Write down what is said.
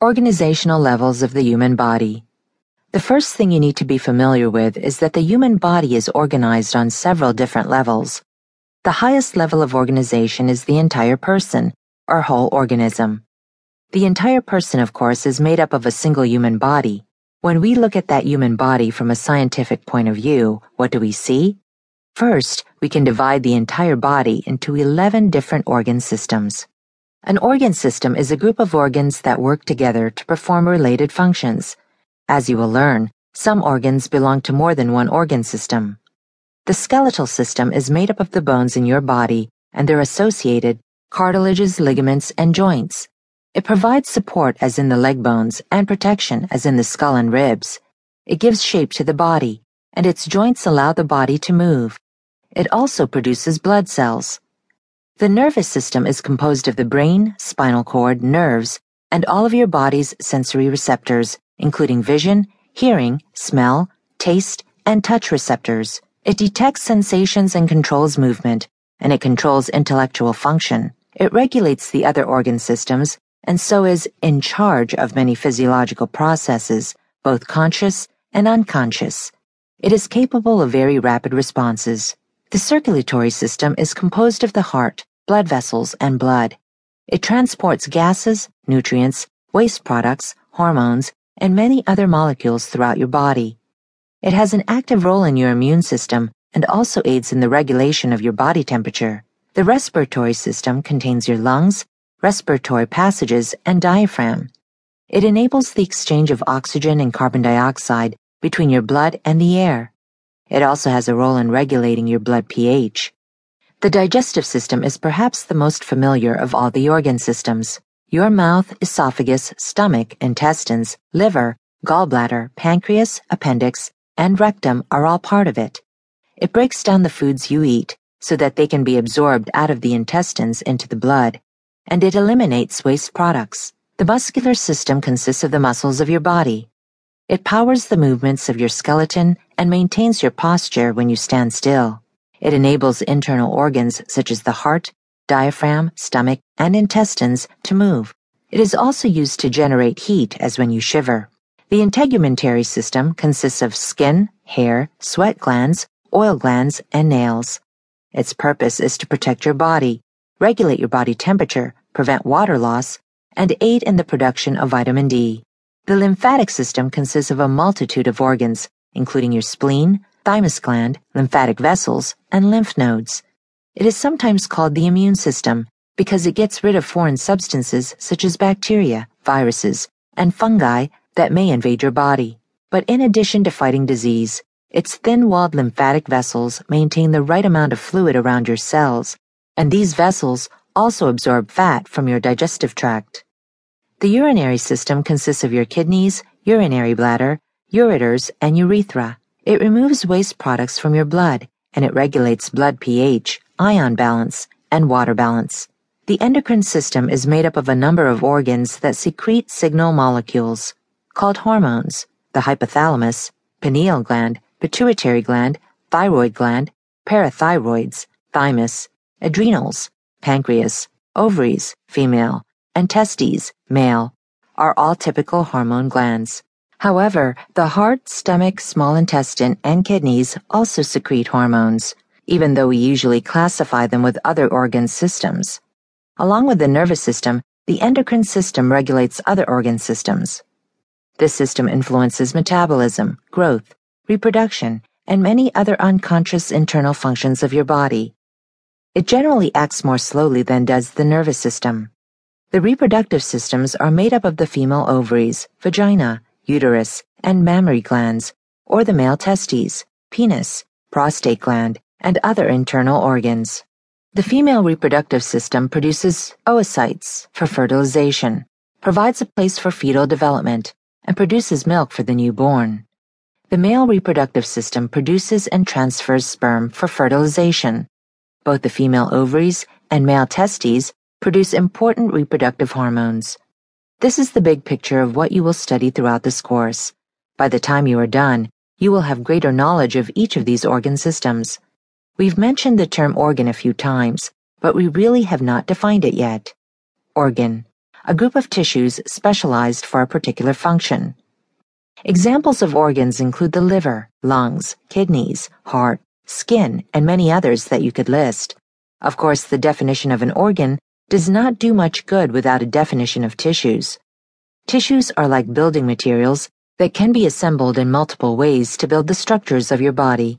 Organizational levels of the human body. The first thing you need to be familiar with is that the human body is organized on several different levels. The highest level of organization is the entire person, or whole organism. The entire person, of course, is made up of a single human body. When we look at that human body from a scientific point of view, what do we see? First, we can divide the entire body into 11 different organ systems. An organ system is a group of organs that work together to perform related functions. As you will learn, some organs belong to more than one organ system. The skeletal system is made up of the bones in your body and their associated cartilages, ligaments, and joints. It provides support as in the leg bones and protection as in the skull and ribs. It gives shape to the body, and its joints allow the body to move. It also produces blood cells. The nervous system is composed of the brain, spinal cord, nerves, and all of your body's sensory receptors, including vision, hearing, smell, taste, and touch receptors. It detects sensations and controls movement, and it controls intellectual function. It regulates the other organ systems, and so is in charge of many physiological processes, both conscious and unconscious. It is capable of very rapid responses. The circulatory system is composed of the heart, blood vessels, and blood. It transports gases, nutrients, waste products, hormones, and many other molecules throughout your body. It has an active role in your immune system and also aids in the regulation of your body temperature. The respiratory system contains your lungs, respiratory passages, and diaphragm. It enables the exchange of oxygen and carbon dioxide between your blood and the air. It also has a role in regulating your blood pH. The digestive system is perhaps the most familiar of all the organ systems. Your mouth, esophagus, stomach, intestines, liver, gallbladder, pancreas, appendix, and rectum are all part of it. It breaks down the foods you eat so that they can be absorbed out of the intestines into the blood, and it eliminates waste products. The muscular system consists of the muscles of your body. It powers the movements of your skeleton and maintains your posture when you stand still. It enables internal organs such as the heart, diaphragm, stomach, and intestines to move. It is also used to generate heat as when you shiver. The integumentary system consists of skin, hair, sweat glands, oil glands, and nails. Its purpose is to protect your body, regulate your body temperature, prevent water loss, and aid in the production of vitamin D. The lymphatic system consists of a multitude of organs, including your spleen, thymus gland, lymphatic vessels, and lymph nodes. It is sometimes called the immune system because it gets rid of foreign substances such as bacteria, viruses, and fungi that may invade your body. But in addition to fighting disease, its thin-walled lymphatic vessels maintain the right amount of fluid around your cells, and these vessels also absorb fat from your digestive tract. The urinary system consists of your kidneys, urinary bladder, ureters, and urethra. It removes waste products from your blood and it regulates blood pH, ion balance, and water balance. The endocrine system is made up of a number of organs that secrete signal molecules called hormones, the hypothalamus, pineal gland, pituitary gland, thyroid gland, parathyroids, thymus, adrenals, pancreas, ovaries, female, and testes, male, are all typical hormone glands. However, the heart, stomach, small intestine, and kidneys also secrete hormones, even though we usually classify them with other organ systems. Along with the nervous system, the endocrine system regulates other organ systems. This system influences metabolism, growth, reproduction, and many other unconscious internal functions of your body. It generally acts more slowly than does the nervous system. The reproductive systems are made up of the female ovaries, vagina, uterus, and mammary glands, or the male testes, penis, prostate gland, and other internal organs. The female reproductive system produces oocytes for fertilization, provides a place for fetal development, and produces milk for the newborn. The male reproductive system produces and transfers sperm for fertilization. Both the female ovaries and male testes produce important reproductive hormones. This is the big picture of what you will study throughout this course. By the time you are done, you will have greater knowledge of each of these organ systems. We've mentioned the term organ a few times, but we really have not defined it yet. Organ, a group of tissues specialized for a particular function. Examples of organs include the liver, lungs, kidneys, heart, skin, and many others that you could list. Of course, the definition of an organ does not do much good without a definition of tissues. Tissues are like building materials that can be assembled in multiple ways to build the structures of your body.